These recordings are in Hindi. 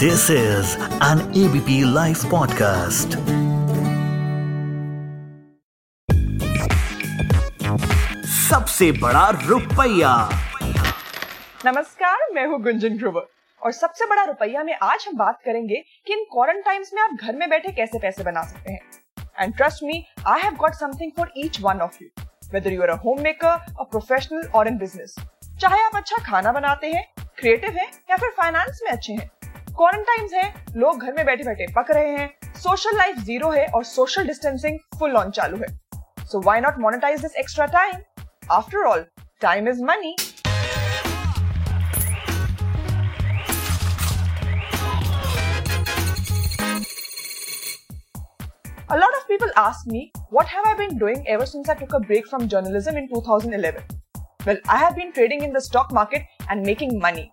This is an ABP Life podcast. सबसे बड़ा रुपया। नमस्कार, मैं हूँ गुंजन ग्रोवर और सबसे बड़ा रुपया में आज हम बात करेंगे कि इन क्वारंटाइन्स में आप घर में बैठे कैसे पैसे बना सकते हैं। And trust me I have got something for each one of you whether you are a homemaker a professional और इन बिज़नेस चाहे आप अच्छा खाना बनाते हैं क्रिएटिव हैं या फिर फाइनेंस में अच्छे हैं क्वारंटाइन्स है लोग घर में बैठे बैठे पक रहे हैं सोशल लाइफ ज़ीरो है और सोशल डिस्टेंसिंग फुल ऑन चालू है so why not monetize this extra time after all time is money A lot of people ask me, what have I been doing ever since I took a break from journalism in 2011? Well, I have been trading in the stock market and making money.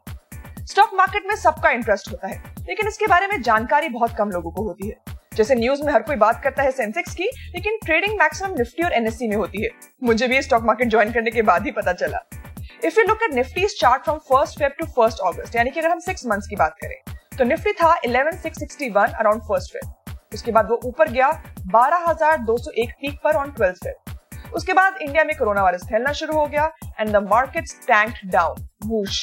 Stock market में सबका इंटरेस्ट होता है लेकिन इसके बारे में जानकारी बहुत कम लोगों को होती है। जैसे न्यूज़ में हर कोई बात करता है सेंसेक्स की लेकिन ट्रेडिंग मैक्सिमम निफ्टी और एनएससी में होती है। मुझे भी स्टॉक मार्केट ज्वाइन करने के बाद ही पता चला। If you look at Nifty chart from first Feb to first August यानी कि अगर हम सिक्स मंथ्स की बात करें तो निफ्टी था 11661 अराउंड फ़र्स्ट फेब उसके बाद वो ऊपर गया 12,201 पीक पर ऑन ट्वेल्थ फेब उसके बाद इंडिया में कोरोना वायरस फैलना शुरू हो गया and the market tanked down whoosh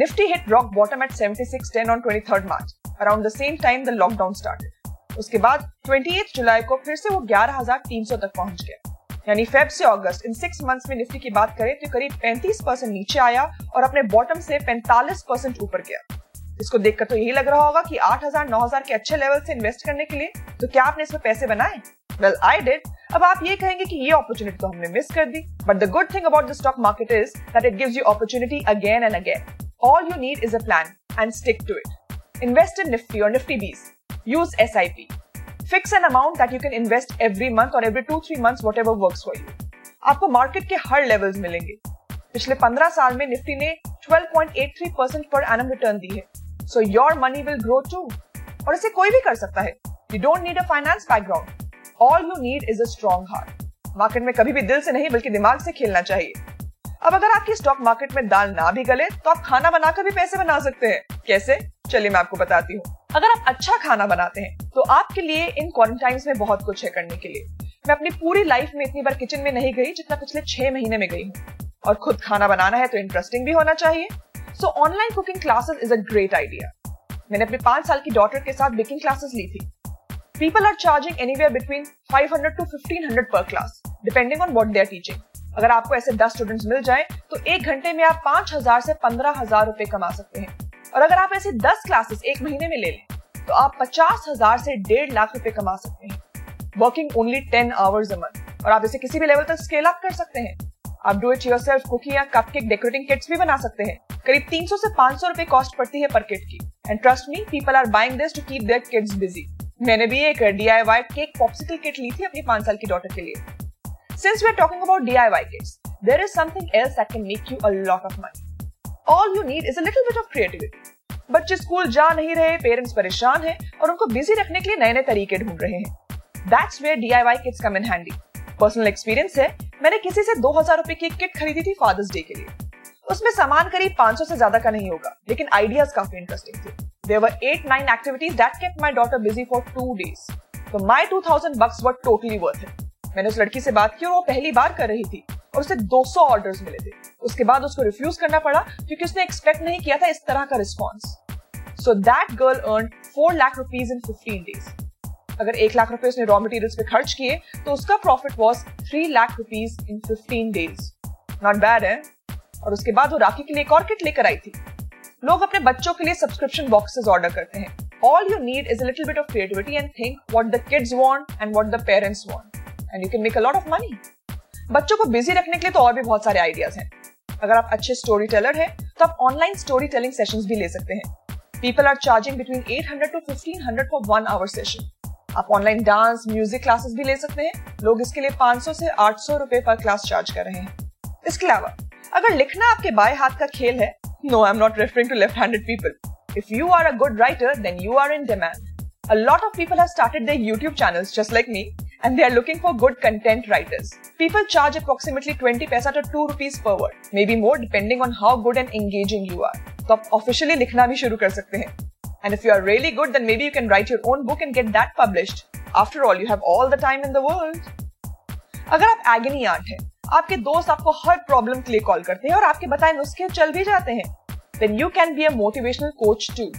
Nifty hit rock bottom at 76.10 on 23rd March. Around the same time the lockdown started. उसके बाद 28 जुलाई को फिर से वो 11,300 तक पहुँच गया। यानी फेब से अगस्त इन सिक्स मंथ्स में निफ्टी की बात करें तो करीब 35 परसेंट नीचे आया और अपने बॉटम से 45 परसेंट ऊपर गया। इसको देखकर तो यही लग रहा होगा कि 8,000 9,000 के अच्छे लेवल से इन्वेस्ट करने के लिए तो क्या आपने इसमें पैसे बनाए? वेल आई डिड अब आप ये कहेंगे कि ये अपॉर्चुनिटी तो हमने मिस कर दी। But the good thing about the stock market is that it gives you opportunity again and again All you need is a plan and stick to it. Invest in Nifty or Nifty Bs. Use SIP. Fix an amount that you can invest every month or every 2-3 months whatever works for you. आपको मार्केट के हर लेवल्स मिलेंगे पिछले 15 साल में निफ्टी ने 12.83 परसेंट पर एनम रिटर्न दी है so your money will grow to और इसे कोई भी कर सकता है you don't need a finance background all you need is a strong heart market में कभी भी दिल से नहीं बल्कि दिमाग से खेलना चाहिए अब अगर आपकी स्टॉक मार्केट में दाल ना भी गले तो आप खाना बनाकर भी पैसे बना सकते हैं। कैसे? चलिए मैं आपको बताती हूँ। अगर आप अच्छा खाना बनाते हैं तो आपके लिए इन क्वारंटाइन में बहुत कुछ है करने के लिए। मैं अपनी पूरी लाइफ में इतनी बार किचन में नहीं गई जितना पिछले छह महीने में गई हूँ। और खुद खाना बनाना है तो इंटरेस्टिंग भी होना चाहिए। So online cooking classes is a great idea मैंने अपने पाँच साल की डॉटर के साथ बेकिंग क्लासेस ली थी। People are charging anywhere between 500 to 1500 per class depending on what they are teaching अगर आपको ऐसे दस स्टूडेंट्स मिल जाए तो एक घंटे में आप पाँच हज़ार से पंद्रह हज़ार रुपए कमा सकते हैं। और अगर आप ऐसे दस क्लासेस एक महीने में ले लें तो आप पचास हज़ार से डेढ़ लाख रुपए कमा सकते हैं। Working only ten hours a month और आप इसे किसी भी लेवल तक स्केल अप कर सकते हैं। आप डू इट योरसेल्फ कुकिंग या कपकेक डेकोरेटिंग किट्स भी बना सकते हैं। करीब 300 से 500 रुपए कॉस्ट पड़ती है पर किट की। And trust me people are buying this to keep their kids busy मैंने भी एक डीआईवाई केक पॉप्सिकल किट ली थी अपनी पाँच साल की डॉटर के लिए। Since we're talking about DIY kits, there is something else that can make you a lot of money. All you need is a little bit of creativity. बच्चे स्कूल जा नहीं रहे पेरेंट्स परेशान हैं और उनको बिज़ी रखने के लिए नए नए तरीके ढूंढ रहे हैं। That's where DIY kits come in handy personal experience है मैंने किसी से दो हज़ार रुपए की किट खरीदी थी फादर्स डे के लिए। उसमें सामान करीब 500 से ज़्यादा का नहीं होगा लेकिन आइडियाज़ काफ़ी इंटरेस्टिंग थे। There were 8 9 activities that kept my daughter busy for 2 days तो my 2000 bucks were totally worth it मैंने उस लड़की से बात की और वो पहली बार कर रही थी और उसे 200 ऑर्डर्स मिले थे। उसके बाद उसको रिफ्यूज करना पड़ा क्योंकि उसने एक्सपेक्ट नहीं किया था इस तरह का response so that girl earn four lakh rupees in fifteen days अगर एक लाख रुपए उसने रॉ मटेरियल्स पे खर्च किए तो उसका profit was three lakh rupees in fifteen days not bad है? और उसके बाद वो राखी के लिए एक और किट लेकर आई थी। लोग अपने बच्चों के लिए सब्सक्रिप्शन बॉक्सेस ऑर्डर करते हैं। All you need is little bit of creativity and think what the kids want and what the parents want and you can make a lot of money बच्चों को बिज़ी रखने के लिए तो और भी बहुत सारे आइडियाज़ हैं। अगर आप अच्छे स्टोरी टेलर हैं तो आप ऑनलाइन स्टोरी टेलिंग सेशंस भी ले सकते हैं। People are charging between 800 to 1500 for one hour session आप ऑनलाइन डांस म्यूज़िक क्लासेस भी ले सकते हैं। लोग इसके लिए 500 से 800 रुपए पर क्लास चार्ज कर रहे हैं। इसके अलावा, अगर लिखना आपके बाएँ हाथ का खेल है no I am not referring to left handed people if you are a good writer then you are in demand A lot of people have started their YouTube channels, just like me and they are looking for good content writers. People charge approximately 20 paisa to 2 rupees per word, maybe more depending on how good and engaging you are. तो आप ऑफिशियली लिखना भी शुरू कर सकते हैं And if you are really good, then maybe you can write your own book and get that published. After all, you have all the time in the world. अगर आप एगनी आंट हैं, आपके दोस्त आपको हर प्रॉब्लम के लिए कॉल करते हैं और आपके बताए नुस्खे चल भी जाते हैं then you can be a motivational coach too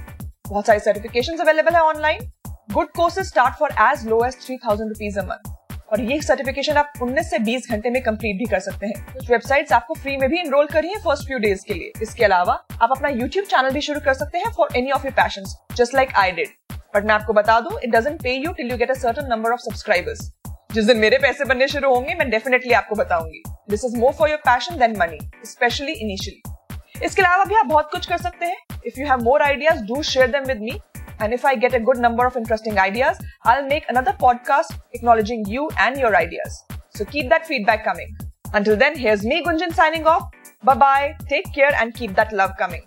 बहुत सारी सर्टिफिकेशन अवेलेबल है online good courses start for as low as three thousand rupees a month और ये सर्टिफिकेशन आप 19 से 20 घंटे में कंप्लीट भी कर सकते हैं। कुछ वेबसाइट्स आपको फ्री में भी इनरोल करी है फ़र्स्ट फ्यू डेज़ के लिए। इसके अलावा आप अपना यूट्यूब चैनल भी शुरू कर सकते हैं for any of your passion just like I did but मैं आपको बता दूँ it doesn't pay you till you get a certain number of subscribers जिस दिन मेरे पैसे बनने शुरू होंगे, मैं डेफिनेटली आपको बताऊँगी। This is more for your passion than money especially initially इसके अलावा भी आप बहुत कुछ कर सकते हैं। If you have more ideas do share them with me And if I get a good number of interesting ideas, I'll make another podcast acknowledging you and your ideas. So keep that feedback coming. Until then, here's me, Gunjan, signing off. Bye bye, take care, and keep that love coming.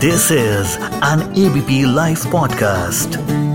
This is an ABP Life podcast.